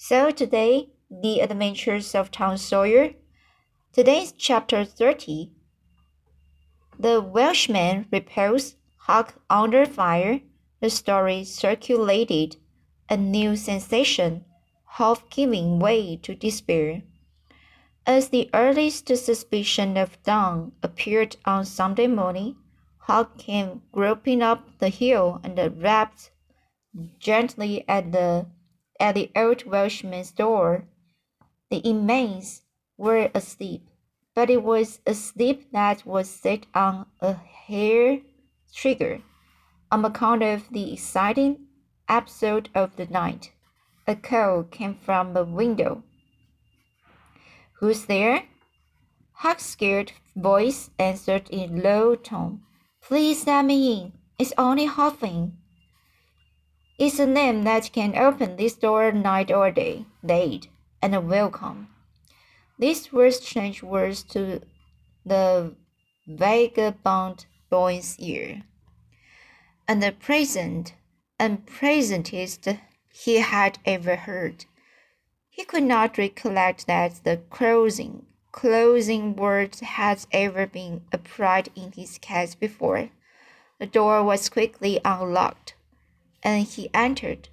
So today, the adventures of Tom Sawyer. Today's chapter 30. The Welshman reposed Huck under fire. The story circulated, a new sensation, half giving way to despair. As the earliest suspicion of dawn appeared on Sunday morning, Huck came groping up the hill and rapped gently at the at the old Welshman's door. The inmates were asleep, but it was a sleep that was set on a hair trigger on account of the exciting episode of the night. A call came from the window. Who's there? Huck's scared voice answered in low tone. Please let me in. It's only Huck Finn. It's a name that can open this door night or day, late, and welcome. These were strange words to the vagabond boy's ear. And the present and pleasantest he had ever heard. He could not recollect that the closing closing word had ever been applied in his case before. The door was quickly unlocked and he entered.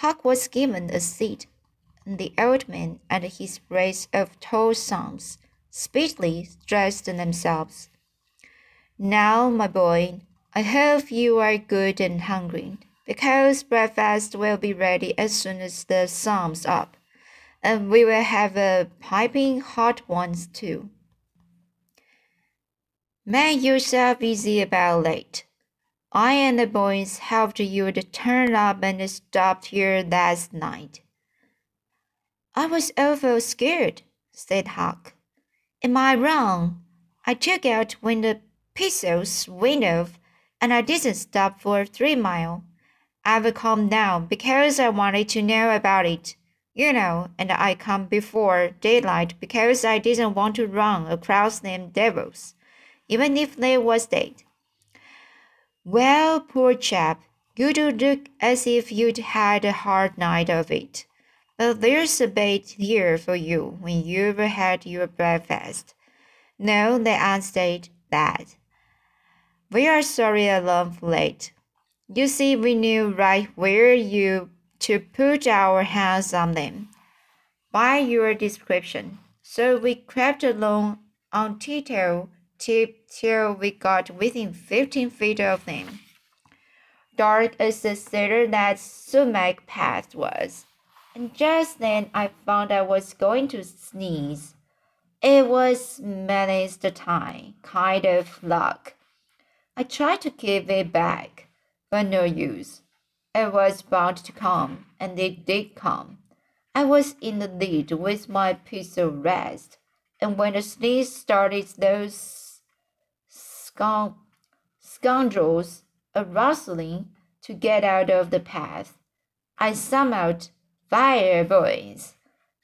Huck was given a seat, and the old man and his brace of tall sons speedily dressed themselves. Now, my boy, I hope you are good and hungry, because breakfast will be ready as soon as the sun's up, and we will have a piping hot one too. Make yourself easy about late. I and the boys helped you to turn up and stopped here last night. I was awful scared, said Huck. Am I wrong? I took out when the pistols went off, and I didn't stop for three mile. I've come now because I wanted to know about it, you know, and I come before daylight because I didn't want to run across them devils, even if they was dead. Well, poor chap, you do look as if you'd had a hard night of it. But there's a bait here for you when you've had your breakfast. No, they answered that. We are sorry alarm late. You see, we knew right where you to put our hands on them. By your description, so we crept along on tiptoe tip till we got within fifteen feet of them. Dark as the cedar that sumac path was, and just then I found I was going to sneeze. It was many's the time, kind of luck. I tried to keep it back, but no use. It was bound to come, and it did come. I was in the lead with my piece of rest, and when the sneeze started, those scoundrels a rustling to get out of the path. I summoned fire boys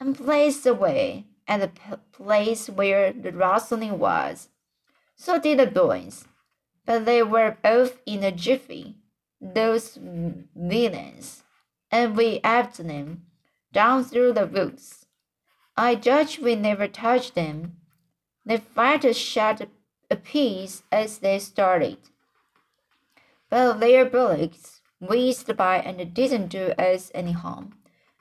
and blazed away at the place where the rustling was. So did the boys, but they were both in a jiffy, those villains, and we after them down through the woods. I judge we never touched them. They fired a shot apiece as they started. But their bullocks whizzed by and didn't do us any harm.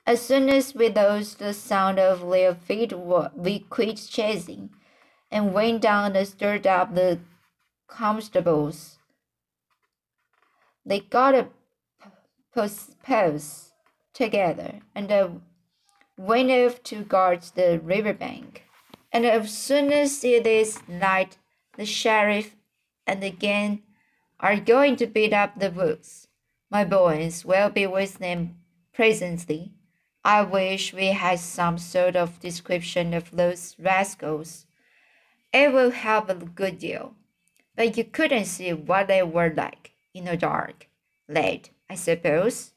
As soon as we lost the sound of their feet, we quit chasing and went down and stirred up the constables. They got a post together and uh, went off to guard the riverbank. And as soon as it is light, the sheriff, and the gang are going to beat up the woods. My boys will be with them presently. I wish we had some sort of description of those rascals. It will help a good deal. But you couldn't see what they were like in the dark. Late, I suppose.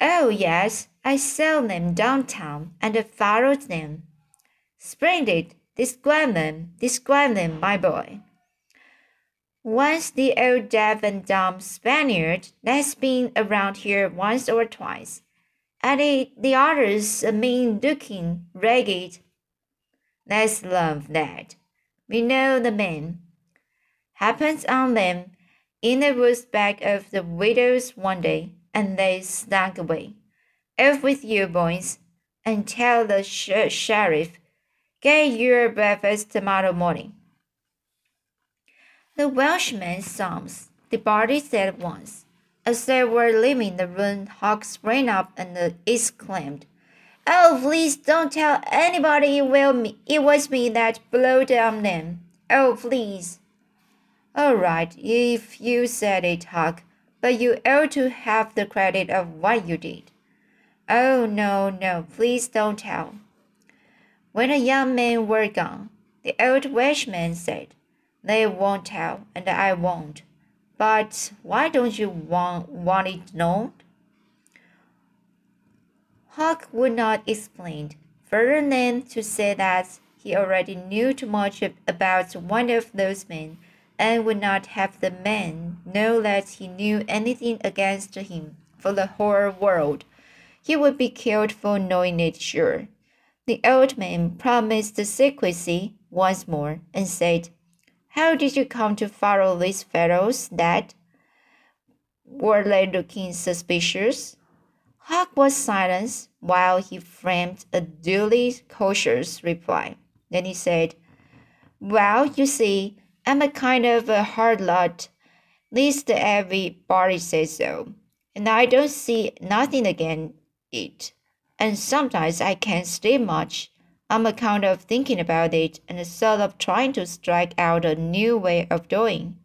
Oh, yes, I saw them downtown and followed them. Splendid, Describe them, describe them, my boy. Once the old deaf and dumb Spaniard that's been around here once or twice. and the, the others a mean looking, ragged. Let's love that. We know the man. Happens on them in the woods back of the widows one day, and they slunk away. Off with you, boys, and tell the sh- sheriff. Get your breakfast tomorrow morning. The Welshman's sons departed at once. As they were leaving the room, Hawks sprang up and exclaimed, Oh, please don't tell anybody it, will me, it was me that blew down them. Oh, please. All right, if you said it, Huck, but you ought to have the credit of what you did. Oh, no, no, please don't tell. When the young men were gone, the old Welshman said, They won't tell, and I won't. But why don't you want, want it known? Huck would not explain, further than to say that he already knew too much about one of those men and would not have the man know that he knew anything against him for the whole world. He would be killed for knowing it sure. The old man promised secrecy once more and said, How did you come to follow these fellows, Dad? Were they looking suspicious? Huck was silent while he framed a duly cautious reply. Then he said, Well, you see, I'm a kind of a hard lot. Least everybody says so. And I don't see nothing against it. And sometimes I can't sleep much on account of thinking about it and sort of trying to strike out a new way of doing.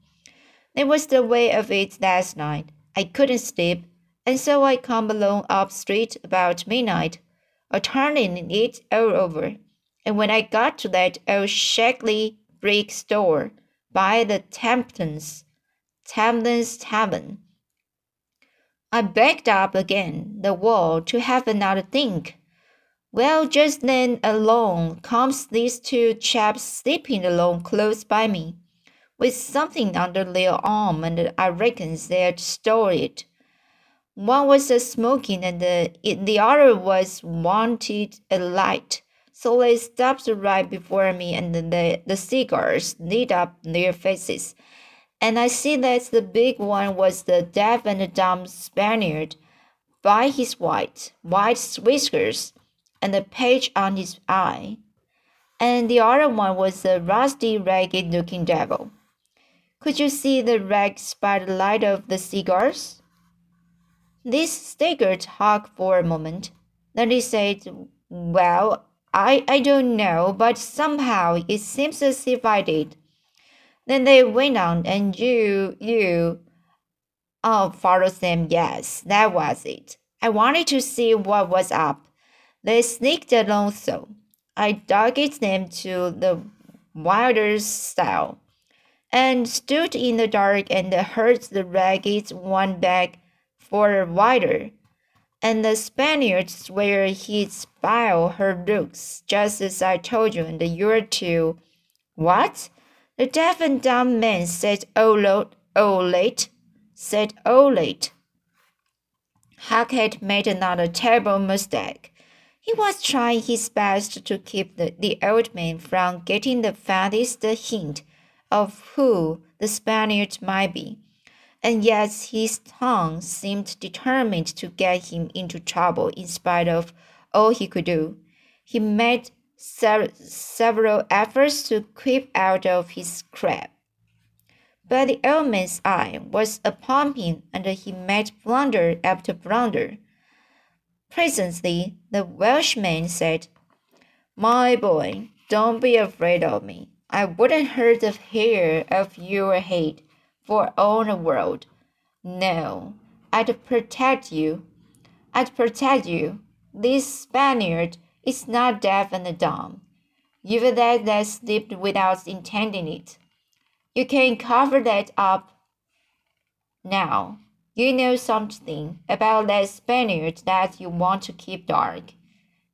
It was the way of it last night. I couldn't sleep, and so I come along up street about midnight, a turning it all over. And when I got to that old shackly brick store, by the Temptons, Tempton's Tavern. I backed up again the wall to have another think. Well, just then along comes these two chaps sleeping along close by me, with something under their arm, and I reckon they'd stole it. One was a smoking, and the, the other was wanted a light. So they stopped right before me, and the, the cigars lit up their faces. And I see that the big one was the deaf and dumb Spaniard, by his white, white whiskers and the patch on his eye. And the other one was a rusty, ragged looking devil. Could you see the rags by the light of the cigars? This staggered Huck for a moment. Then he said, Well, I, I don't know, but somehow it seems as if I did. Then they went on, and you, you. Oh, Father Sam, yes, that was it. I wanted to see what was up. They sneaked along so. I dogged them to the wilder's stile, and stood in the dark and heard the ragged one back for a wider and the Spaniard swear he'd spile her looks, just as I told you, and you're too. What? The deaf and dumb man said, Oh, Lord, oh, late, said, Oh, late. Had made another terrible mistake. He was trying his best to keep the, the old man from getting the faintest hint of who the Spaniard might be and yet his tongue seemed determined to get him into trouble in spite of all he could do. He made several efforts to creep out of his crab. But the old man's eye was upon him, and he made blunder after blunder. Presently, the Welshman said, My boy, don't be afraid of me. I wouldn't hurt a hair of your head for all the world. No, I'd protect you. I'd protect you. This Spaniard is not deaf and dumb. Even that that slipped without intending it. You can cover that up. Now, you know something about that Spaniard that you want to keep dark.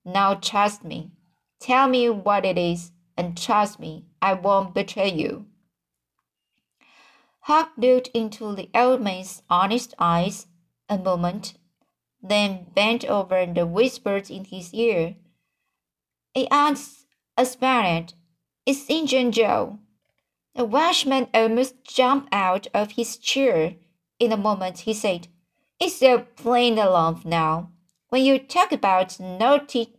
Now trust me. Tell me what it is, and trust me, I won't betray you. Huck looked into the old man's honest eyes a moment, then bent over and whispered in his ear. It a aspirant. It's Injun Joe. The Welshman almost jumped out of his chair. In a moment, he said, It's so plain enough now. When you talk about naughty,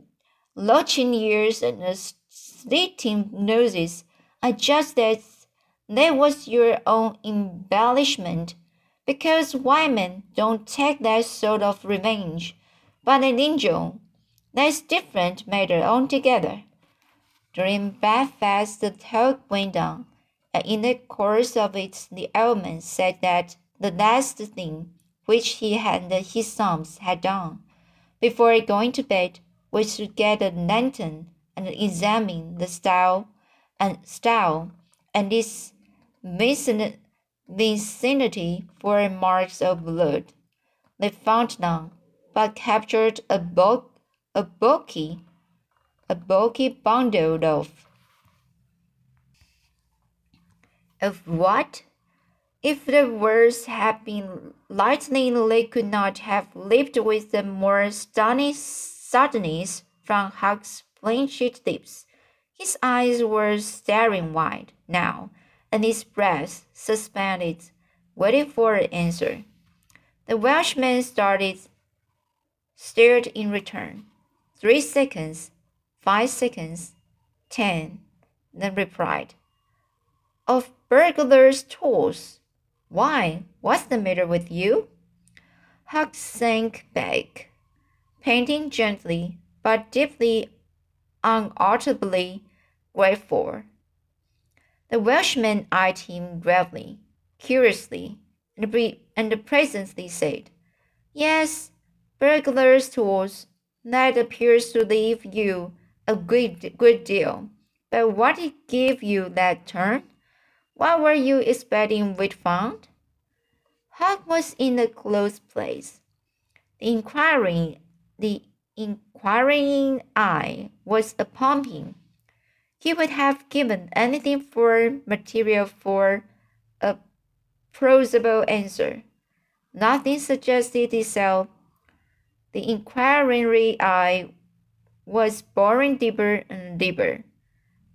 lodging ears and slitting noses, I judge that that was your own embellishment, because white men don't take that sort of revenge. But an Injun, that's different matter altogether. During breakfast, the talk went on, and in the course of it, the old man said that the last thing which he and his sons had done before going to bed was to get a lantern and examine the stile and stile and its vicinity for marks of blood. They found none, but captured a bulk, a bulky, a bulky bundle of. Of what? If the words had been lightning, they could not have leaped with the more stunning suddenness from Huck's blanched lips. His eyes were staring wide now, and his breath suspended, waiting for an answer. The Welshman started, stared in return. Three seconds, five seconds, ten, then replied, Of burglars' tools. Why, what's the matter with you? Huck sank back, panting gently but deeply unutterably grateful. The Welshman eyed him gravely, curiously, and, and presently said, Yes, burglar's tools. That appears to leave you a good, good deal. But what did give you that turn? What were you expecting we'd found? Huck was in a close place. The inquiring, the inquiring eye was upon him. He would have given anything for material for a plausible answer. Nothing suggested itself. The inquiring eye was boring deeper and deeper.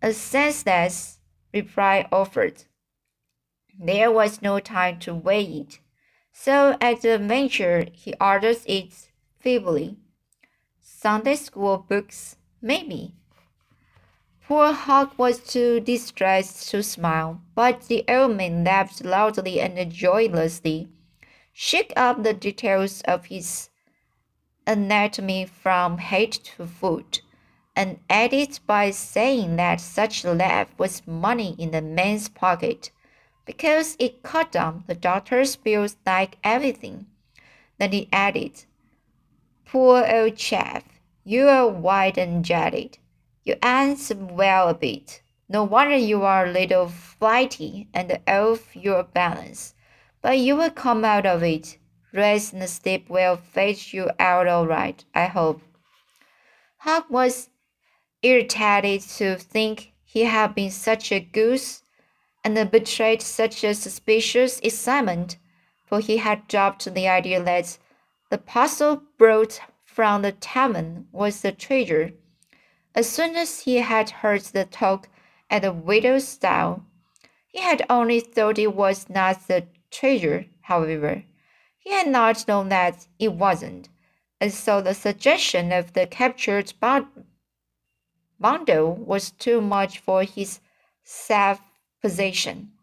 A senseless reply offered. There was no time to weigh it, so at the venture he ordered it feebly. Sunday school books, maybe. Poor Huck was too distressed to smile, but the old man laughed loudly and joyously, shook up the details of his anatomy from head to foot, and added by saying that such laugh was money in the man's pocket, because it cut down the doctor's bills like everything. Then he added, Poor old chap, you are white and jetted. You answer well a bit. No wonder you are a little flighty and off your balance. But you will come out of it. Rest and sleep will fetch you out all right, I hope. Huck was irritated to think he had been such a goose and betrayed such a suspicious excitement, for he had dropped the idea that the parcel brought from the tavern was the treasure. As soon as he had heard the talk at the widow's stile, he had only thought it was not the treasure, however. He had not known that it wasn't, and so the suggestion of the captured bundle was too much for his self possession.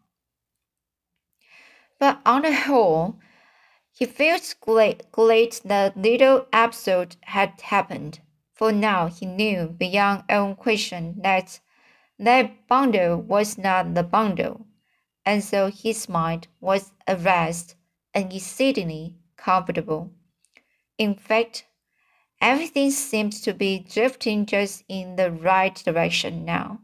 But on the whole, he felt glad, glad the little episode had happened, for now he knew beyond all question that that bundle was not the bundle, and so his mind was at rest and exceedingly comfortable. In fact, everything seemed to be drifting just in the right direction now.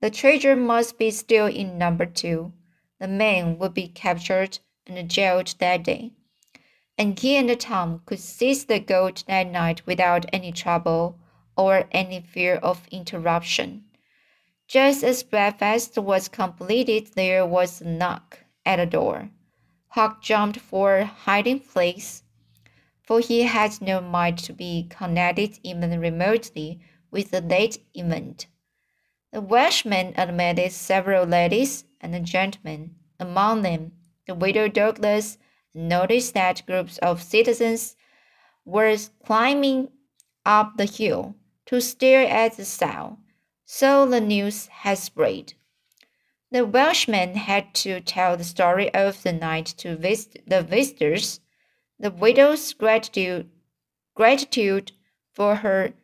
The treasure must be still in number two. The man would be captured and jailed that day and he and Tom could seize the gold that night without any trouble or any fear of interruption. Just as breakfast was completed, there was a knock at the door. Huck jumped for a hiding place. for he had no mind to be connected even remotely with the late event. The Welshman admitted several ladies and gentlemen, among them the widow Douglas, noticed that groups of citizens were climbing up the hill to stare at the sow. So the news had spread. The Welshman had to tell the story of the night to visit the visitors. The widow's gratitude, gratitude for her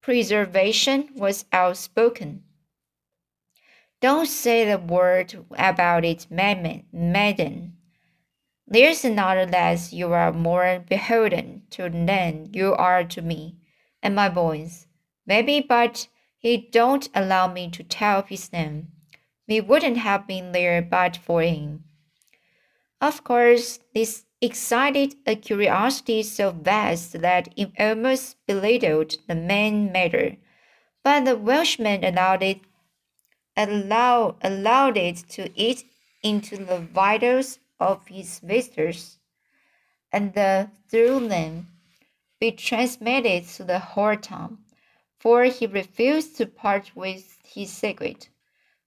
preservation was outspoken. Don't say a word about it, maiden. There's another less you are more beholden to than you are to me and my boys. Maybe, but he don't allow me to tell his name. We wouldn't have been there but for him. Of course, this excited a curiosity so vast that it almost belittled the main matter, but the Welshman allowed it, allow, allowed it to eat into the vitals of his visitors, and the, through them be transmitted to the whole town, for he refused to part with his secret.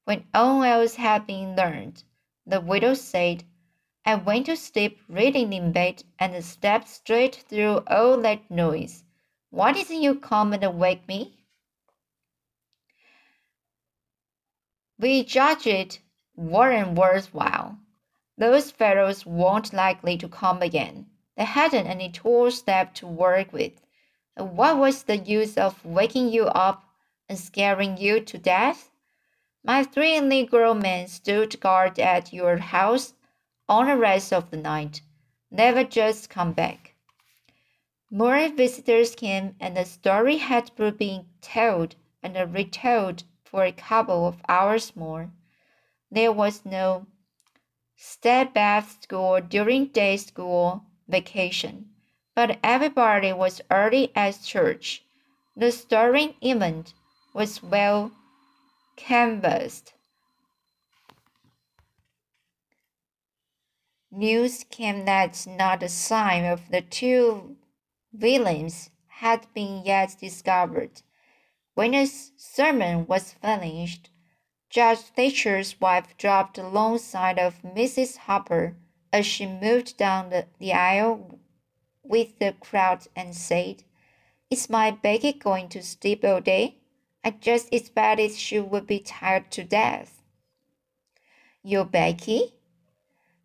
When all else had been learned, the widow said, I went to sleep reading in bed and slept straight through all that noise. Why didn't you come and wake me? We judged it weren't worthwhile. Those fellows weren't likely to come again. They hadn't any tools left to work with. What was the use of waking you up and scaring you to death? My three Negro men stood guard at your house on the rest of the night, never just come back. More visitors came, and the story had been told and retold for a couple of hours more. There was no Sabbath school during day school vacation, but everybody was early at church. The stirring event was well canvassed. News came that not a sign of the two villains had been yet discovered. When the sermon was finished, Judge Thatcher's wife dropped alongside of Mrs. Harper as she moved down the, the aisle with the crowd and said, Is my Becky going to sleep all day? I just expected she would be tired to death. Your Becky?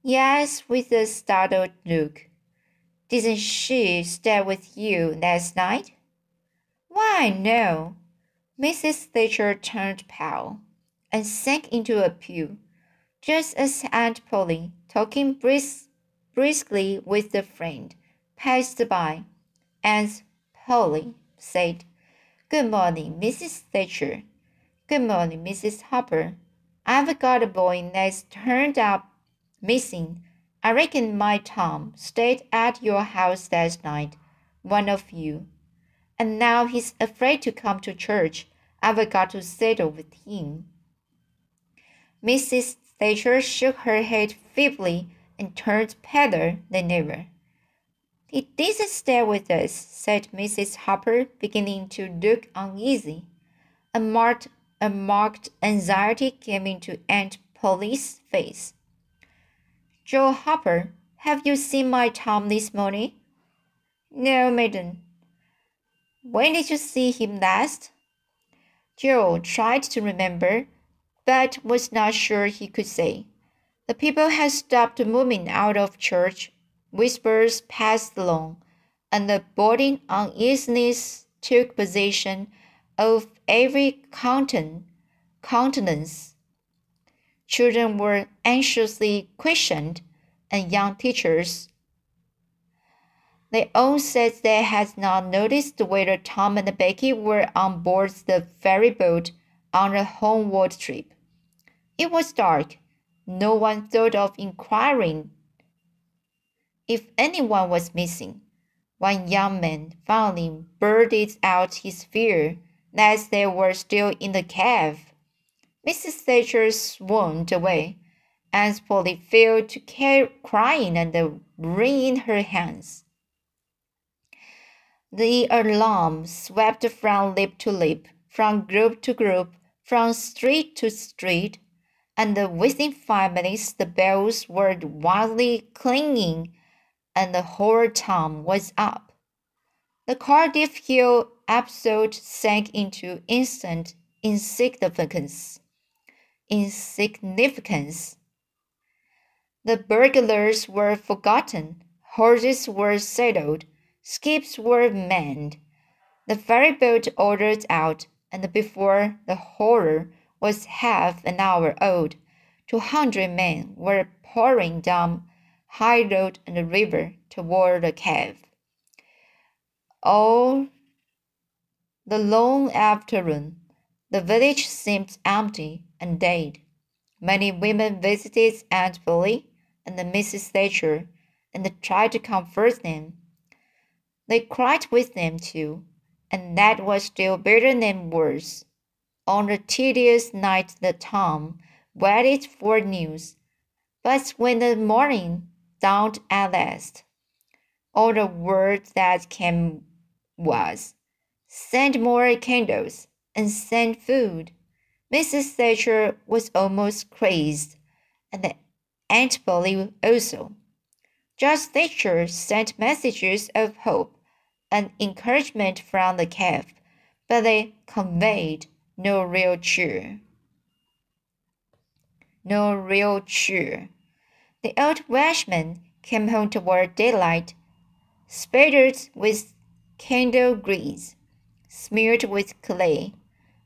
Yes, with a startled look. Didn't she stay with you last night? Why, no. Mrs. Thatcher turned pale and sank into a pew, just as Aunt Polly, talking brisk, briskly with a friend, passed by. Aunt Polly said, Good morning, Mrs. Thatcher. Good morning, Mrs. Harper. I've got a boy that's turned up missing. I reckon my Tom stayed at your house last night, one of you. And now he's afraid to come to church. I've got to settle with him. Mrs. Thatcher shook her head feebly and turned paler than ever. He didn't stay with us, said Mrs. Harper, beginning to look uneasy. A marked, a marked anxiety came into Aunt Polly's face. Joe Harper, have you seen my Tom this morning? No, maiden. When did you see him last? Joe tried to remember, but was not sure he could say. The people had stopped moving out of church. Whispers passed along, and the boding uneasiness took possession of every countenance. Children were anxiously questioned, and young teachers. They all said they had not noticed whether Tom and Becky were on board the ferry boat on a homeward trip. It was dark. No one thought of inquiring if anyone was missing. One young man finally blurted out his fear that they were still in the cave. Mrs. Thatcher swooned away, and Polly fell to crying and wringing her hands. The alarm swept from lip to lip, from group to group, from street to street, and within five minutes the bells were wildly clanging and the whole town was up. The Cardiff Hill episode sank into instant insignificance. Insignificance. The burglars were forgotten, horses were saddled, skips were manned, the ferryboat ordered out, and before the horror was half an hour old, two hundred men were pouring down high road and the river toward the cave. All the long afternoon, the village seemed empty and dead. Many women visited Aunt Polly and Mrs. Thatcher and tried to comfort them. They cried with them too, and that was still better than worse. On the tedious night the Tom waited for news, but when the morning dawned at last, all the word that came was, Send more candles and send food. Mrs. Thatcher was almost crazed, and Aunt Polly also. Judge Thatcher sent messages of hope and encouragement from the cave, but they conveyed no real cheer. No real cheer. The old Welshman came home toward daylight, spattered with candle grease, smeared with clay,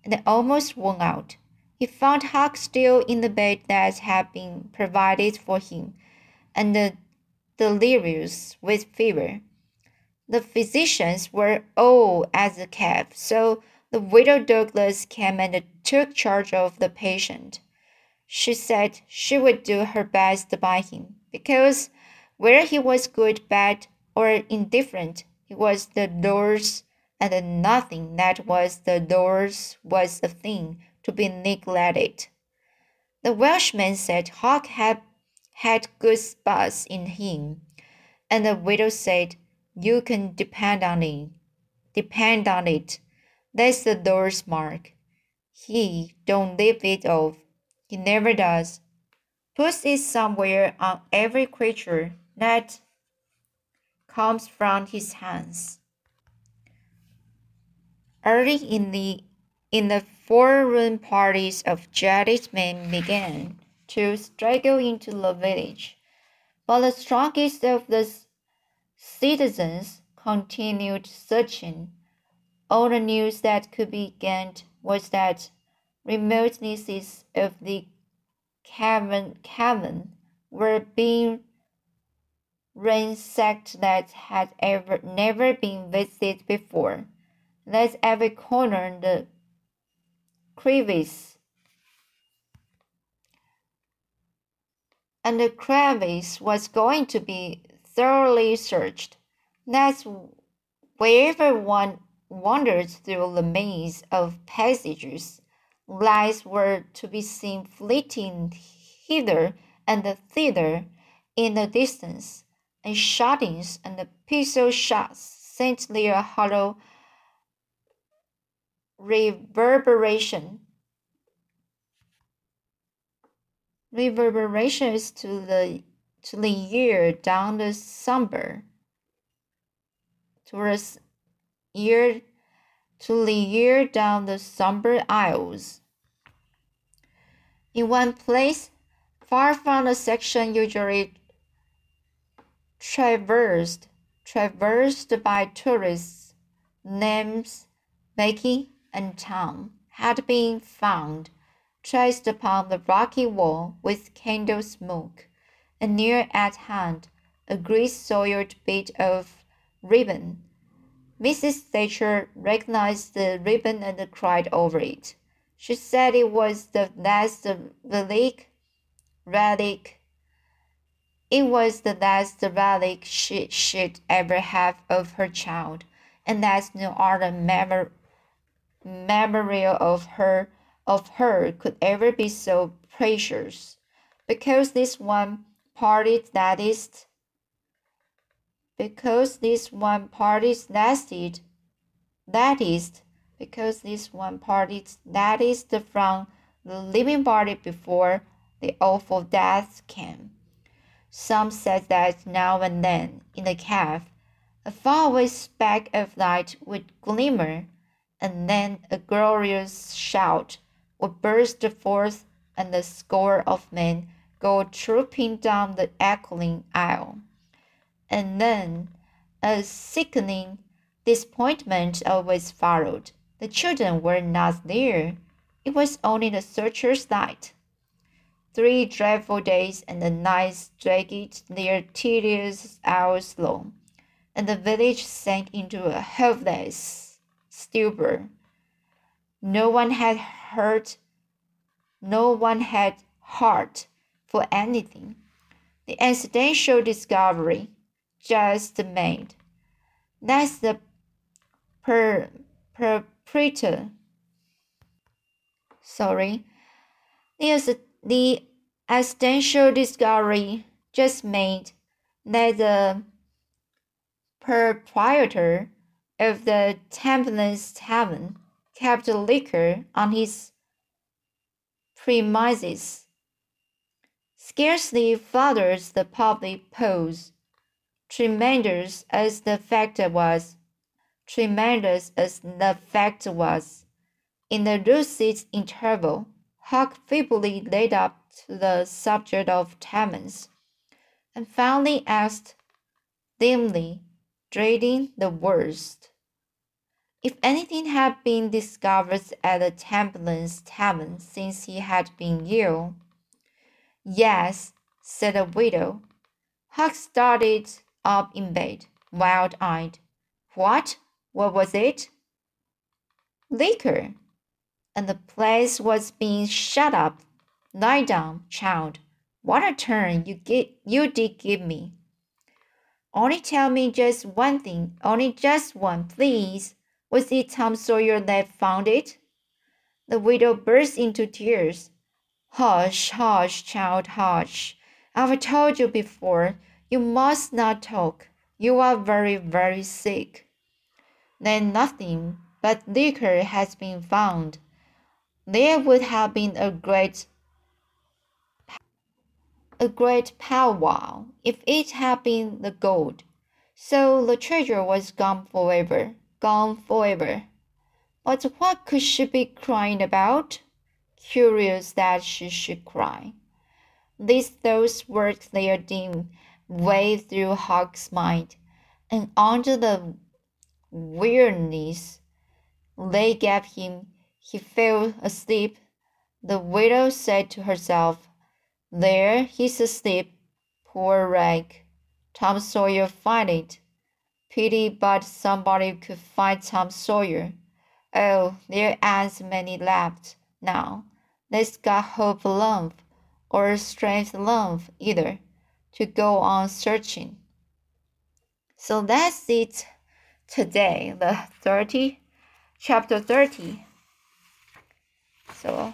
and almost worn out. He found Huck still in the bed that had been provided for him, and delirious with fever. The physicians were all at the cave, so the widow Douglas came and took charge of the patient. She said she would do her best by him, because whether he was good, bad, or indifferent, he was the Lord's, and nothing that was the Lord's was a thing to be neglected. The Welshman said Huck had had good spots in him, and the widow said, You can depend on it. Depend on it. That's the Lord's mark. He don't leave it off. He never does. Puts it somewhere on every creature that comes from his hands. Early in the in the foreign parties of jaded men began to straggle into the village, but the strongest of the citizens continued searching. All the news that could be gained was that remotenesses of the cavern, cavern were being ransacked that had ever never been visited before. That every corner in the crevice. And the crevice was going to be thoroughly searched. That's wherever one wandered through the maze of passages, lights were to be seen flitting hither and thither in the distance, and shoutings and pistol shots sent their hollow reverberation. Reverberations to the to the year down the somber towards year to year down the somber aisles. In one place, far from the section usually traversed traversed by tourists, names making and Tom had been found traced upon the rocky wall with candle smoke, and near at hand a grease-soiled bit of ribbon. Mrs. Thatcher recognized the ribbon and cried over it. She said it was the last relic, relic. It was the last relic she, should ever have of her child, and that no other memor memorial of her of her could ever be so precious. because this one party that is because this one party lasted that is because this one party that is from the living body before the awful death came. Some said that now and then in the cave a faraway speck of light would glimmer, and then a glorious shout would burst forth, and a score of men go trooping down the echoing aisle. And then a sickening disappointment always followed. The children were not there. It was only the searchers' night. Three dreadful days and the nights dragged their tedious hours long and the village sank into a helpless stupor. No one had heard, no one had heart for anything. The accidental discovery just made. That's the per, perpetrator. Sorry. The, the accidental discovery just made that the proprietor of the Temperance Tavern kept liquor on his premises. Scarcely flutters the public pose. Tremendous as the fact was, tremendous as the fact was, in the lucid interval, Huck feebly laid up the subject of Tammans, and finally asked, dimly, dreading the worst. If anything had been discovered at the Temperance Tavern since he had been ill. Yes, said the widow. Huck started up in bed, wild eyed. What? What was it? Liquor. And the place was being shut up. Lie down, child. What a turn you get you did give me. Only tell me just one thing, only just one, please. Was it Tom Sawyer that found it? The widow burst into tears. Hush, hush, child, hush. I've told you before, you must not talk. You are very, very sick. Then nothing but liquor has been found. There would have been a great a great powwow if it had been the gold. So the treasure was gone forever, gone forever. But what could she be crying about? Curious that she should cry. These thoughts worked their dim way through Huck's mind, and under the weariness they gave him, he fell asleep. The widow said to herself, there he's asleep, poor rag. Tom Sawyer find it. Pity but somebody could find Tom Sawyer. Oh, there ain't many left now. Let's got hope enough, or strength enough either, to go on searching. So that's it today, the 30, chapter 30. So